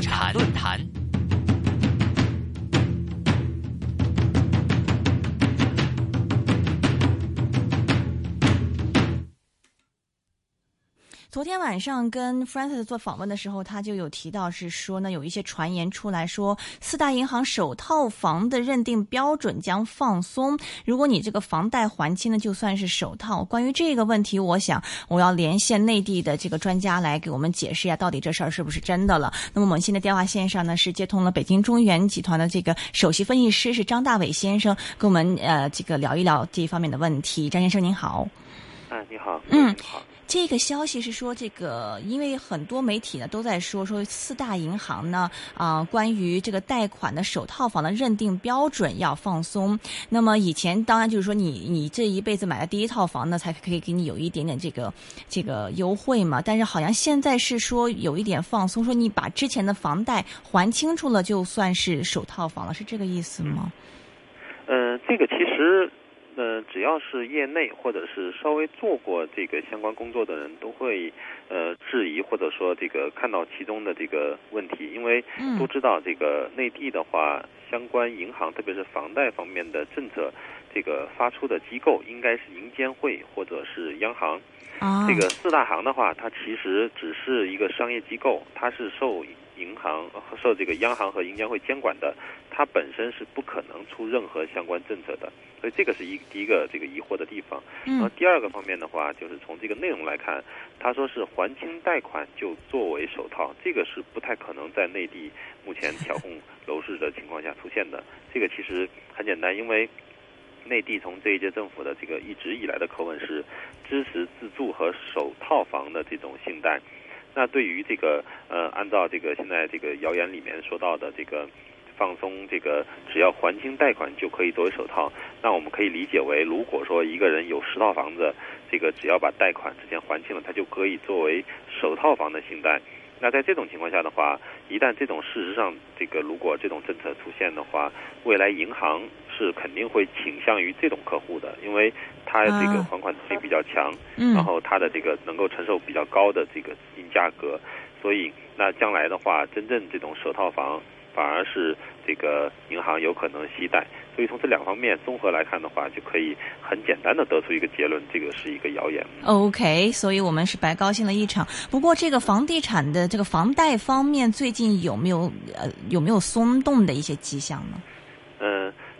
产论坛昨天晚上跟 Francis 做访问的时候，他就有提到是说呢，有一些传言出来说，四大银行首套房的认定标准将放松。如果你这个房贷还清呢，就算是首套。关于这个问题，我想我要连线内地的这个专家来给我们解释一下，到底这事儿是不是真的了。那么我们现在电话线上呢是接通了北京中原集团的这个首席分析师是张大伟先生，跟我们呃这个聊一聊这一方面的问题。张先生您好。哎，你好。嗯，好。这个消息是说，这个因为很多媒体呢都在说，说四大银行呢啊，关于这个贷款的首套房的认定标准要放松。那么以前当然就是说，你你这一辈子买的第一套房呢，才可以给你有一点点这个这个优惠嘛。但是好像现在是说有一点放松，说你把之前的房贷还清楚了，就算是首套房了，是这个意思吗？嗯，这个其实。呃，只要是业内或者是稍微做过这个相关工作的人，都会呃质疑或者说这个看到其中的这个问题，因为都知道这个内地的话，相关银行特别是房贷方面的政策，这个发出的机构应该是银监会或者是央行。这个四大行的话，它其实只是一个商业机构，它是受。银行受这个央行和银监会监管的，它本身是不可能出任何相关政策的，所以这个是一第一个这个疑惑的地方。然后第二个方面的话，就是从这个内容来看，他说是还清贷款就作为首套，这个是不太可能在内地目前调控楼市的情况下出现的。这个其实很简单，因为内地从这一届政府的这个一直以来的口吻是支持自住和首套房的这种信贷。那对于这个呃，按照这个现在这个谣言里面说到的这个放松，这个只要还清贷款就可以作为首套，那我们可以理解为，如果说一个人有十套房子，这个只要把贷款之前还清了，他就可以作为首套房的信贷。那在这种情况下的话，一旦这种事实上这个如果这种政策出现的话，未来银行是肯定会倾向于这种客户的，因为他这个还款能力比较强，然后他的这个能够承受比较高的这个资金价格，所以那将来的话，真正这种首套房反而是这个银行有可能惜贷。所以从这两方面综合来看的话，就可以很简单的得出一个结论，这个是一个谣言。OK，所以我们是白高兴了一场。不过这个房地产的这个房贷方面，最近有没有呃有没有松动的一些迹象呢？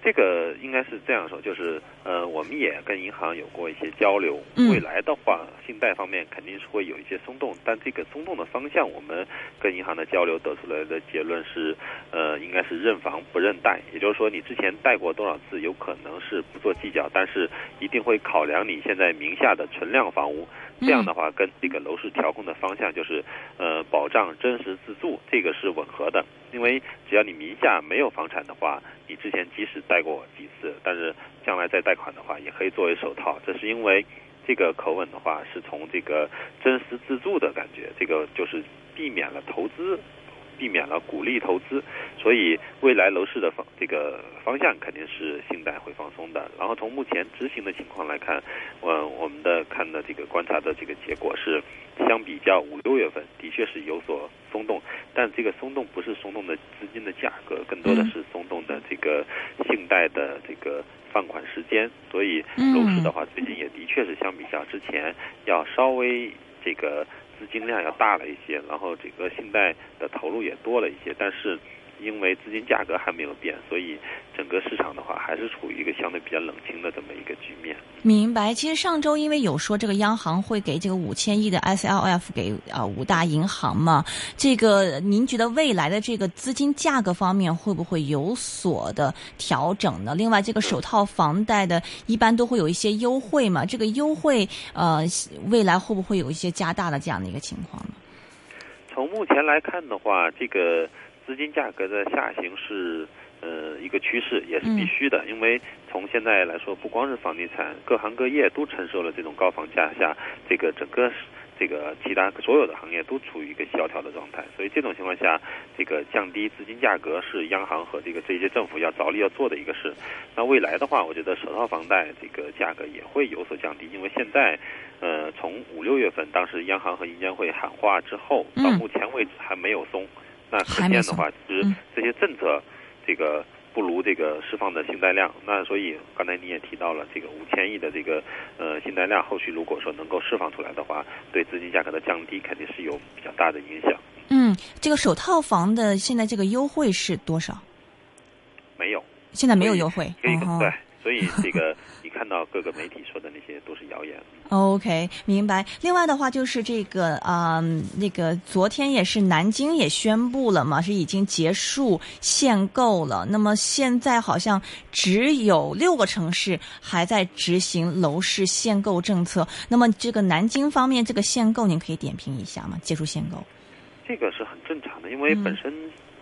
嗯。这个应该是这样说，就是呃，我们也跟银行有过一些交流。未来的话，信贷方面肯定是会有一些松动，但这个松动的方向，我们跟银行的交流得出来的结论是，呃，应该是认房不认贷。也就是说，你之前贷过多少次，有可能是不做计较，但是一定会考量你现在名下的存量房屋。这样的话，跟这个楼市调控的方向就是，呃，保障真实自住，这个是吻合的。因为只要你名下没有房产的话，你之前即使贷过几次，但是将来再贷款的话，也可以作为首套。这是因为这个口吻的话，是从这个真实自助的感觉，这个就是避免了投资。避免了鼓励投资，所以未来楼市的方这个方向肯定是信贷会放松的。然后从目前执行的情况来看，呃，我们的看的这个观察的这个结果是，相比较五六月份的确是有所松动，但这个松动不是松动的资金的价格，更多的是松动的这个信贷的这个放款时间。所以楼市的话，最近也的确是相比较之前要稍微这个。资金量要大了一些，然后整个信贷的投入也多了一些，但是。因为资金价格还没有变，所以整个市场的话还是处于一个相对比较冷清的这么一个局面。明白。其实上周因为有说这个央行会给这个五千亿的 SLF 给啊五大银行嘛，这个您觉得未来的这个资金价格方面会不会有所的调整呢？另外，这个首套房贷的一般都会有一些优惠嘛，这个优惠呃未来会不会有一些加大的这样的一个情况呢？从目前来看的话，这个。资金价格的下行是呃一个趋势，也是必须的。因为从现在来说，不光是房地产，各行各业都承受了这种高房价下，这个整个这个其他所有的行业都处于一个萧条的状态。所以这种情况下，这个降低资金价格是央行和这个这些政府要着力要做的一个事。那未来的话，我觉得首套房贷这个价格也会有所降低，因为现在呃从五六月份当时央行和银监会喊话之后，到目前为止还没有松。那可见的话，其实这些政策这个不如这个释放的信贷量。那所以刚才你也提到了这个五千亿的这个呃信贷量，后续如果说能够释放出来的话，对资金价格的降低肯定是有比较大的影响。嗯，这个首套房的现在这个优惠是多少？没有，现在没有优惠。对，所以这个 到各个媒体说的那些都是谣言。OK，明白。另外的话就是这个啊，那个昨天也是南京也宣布了嘛，是已经结束限购了。那么现在好像只有六个城市还在执行楼市限购政策。那么这个南京方面这个限购，您可以点评一下吗？结束限购？这个是很正常的，因为本身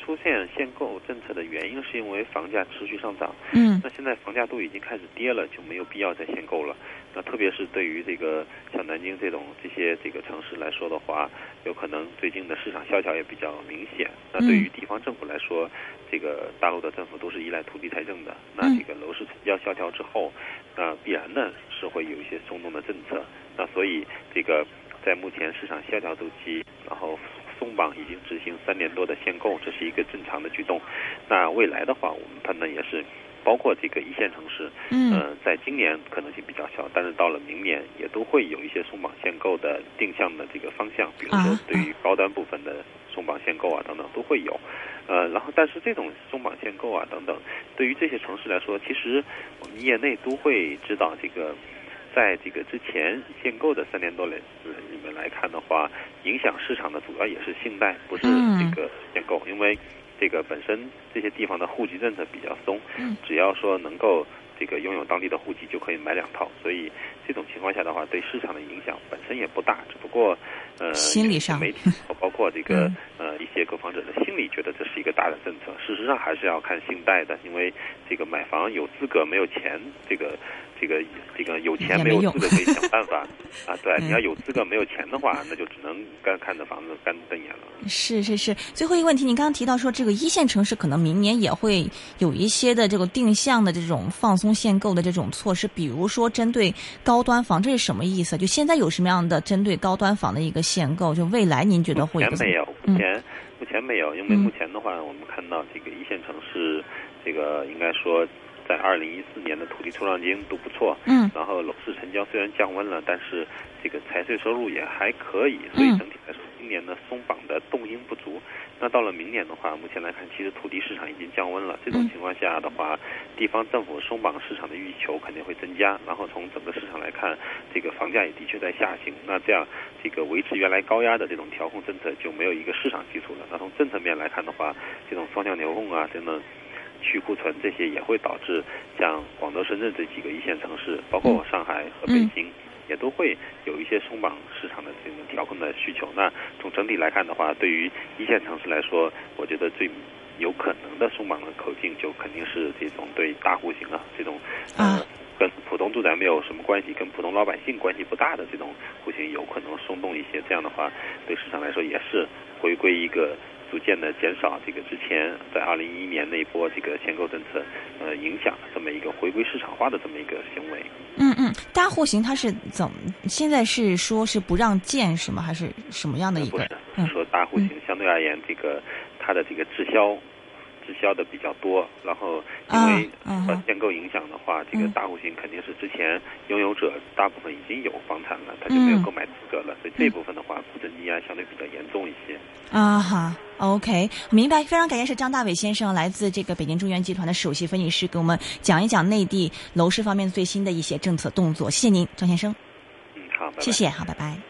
出现限购政策的原因是因为房价持续上涨。嗯。那现在房价都已经开始跌了，就没有必要再限购了。那特别是对于这个像南京这种这些这个城市来说的话，有可能最近的市场萧条也比较明显。那对于地方政府来说，这个大陆的政府都是依赖土地财政的。那这个楼市成交萧条之后，那必然呢是会有一些松动的政策。那所以这个在目前市场萧条周期，然后。松绑已经执行三年多的限购，这是一个正常的举动。那未来的话，我们判断也是，包括这个一线城市，嗯，在今年可能性比较小，但是到了明年也都会有一些松绑限购的定向的这个方向，比如说对于高端部分的松绑限购啊等等都会有。呃，然后但是这种松绑限购啊等等，对于这些城市来说，其实我们业内都会知道这个。在这个之前限购的三年多里里面来看的话，影响市场的主要也是信贷，不是这个限购，因为这个本身这些地方的户籍政策比较松，只要说能够这个拥有当地的户籍就可以买两套，所以这种情况下的话，对市场的影响本身也不大，只不过呃，心理上媒体 包括这个呃一些购房者的心理觉得这是一个大的政策，事实上还是要看信贷的，因为这个买房有资格没有钱这个。这个这个有钱没有资格可以想办法 啊！对，你要有资格没有钱的话，那就只能干看着房子干瞪眼了。是是是，最后一个问题，你刚刚提到说这个一线城市可能明年也会有一些的这个定向的这种放松限购的这种措施，比如说针对高端房，这是什么意思？就现在有什么样的针对高端房的一个限购？就未来您觉得会？目前没有，目前目前没有，因为目前的话，我们看到这个一线城市，这个应该说。在二零一四年的土地出让金都不错，嗯，然后楼市成交虽然降温了，但是这个财税收入也还可以，所以整体来说，今年呢松绑的动因不足。那到了明年的话，目前来看，其实土地市场已经降温了，这种情况下的话，地方政府松绑市场的欲求肯定会增加。然后从整个市场来看，这个房价也的确在下行。那这样，这个维持原来高压的这种调控政策就没有一个市场基础了。那从政策面来看的话，这种双向调控啊等等。去库存这些也会导致像广州、深圳这几个一线城市，包括上海和北京，也都会有一些松绑市场的这种调控的需求。那从整体来看的话，对于一线城市来说，我觉得最有可能的松绑的口径就肯定是这种对大户型啊，这种呃跟普通住宅没有什么关系，跟普通老百姓关系不大的这种户型，有可能松动一些。这样的话，对市场来说也是回归一个。逐渐的减少这个之前在二零一一年那一波这个限购政策呃影响这么一个回归市场化的这么一个行为。嗯嗯，大户型它是怎么？现在是说是不让建是吗？还是什么样的一个？不是，说大户型相对而言，这个它的这个滞销。滞销的比较多，然后因为受限购影响的话，这个大户型肯定是之前拥有者大部分已经有房产了，他就没有购买资格了，所以这部分的话，库存积压相对比较严重一些。啊哈，OK，明白。非常感谢是张大伟先生，来自这个北京中原集团的首席分析师，给我们讲一讲内地楼市方面最新的一些政策动作。谢谢您，张先生。嗯，好，谢谢，好，拜拜。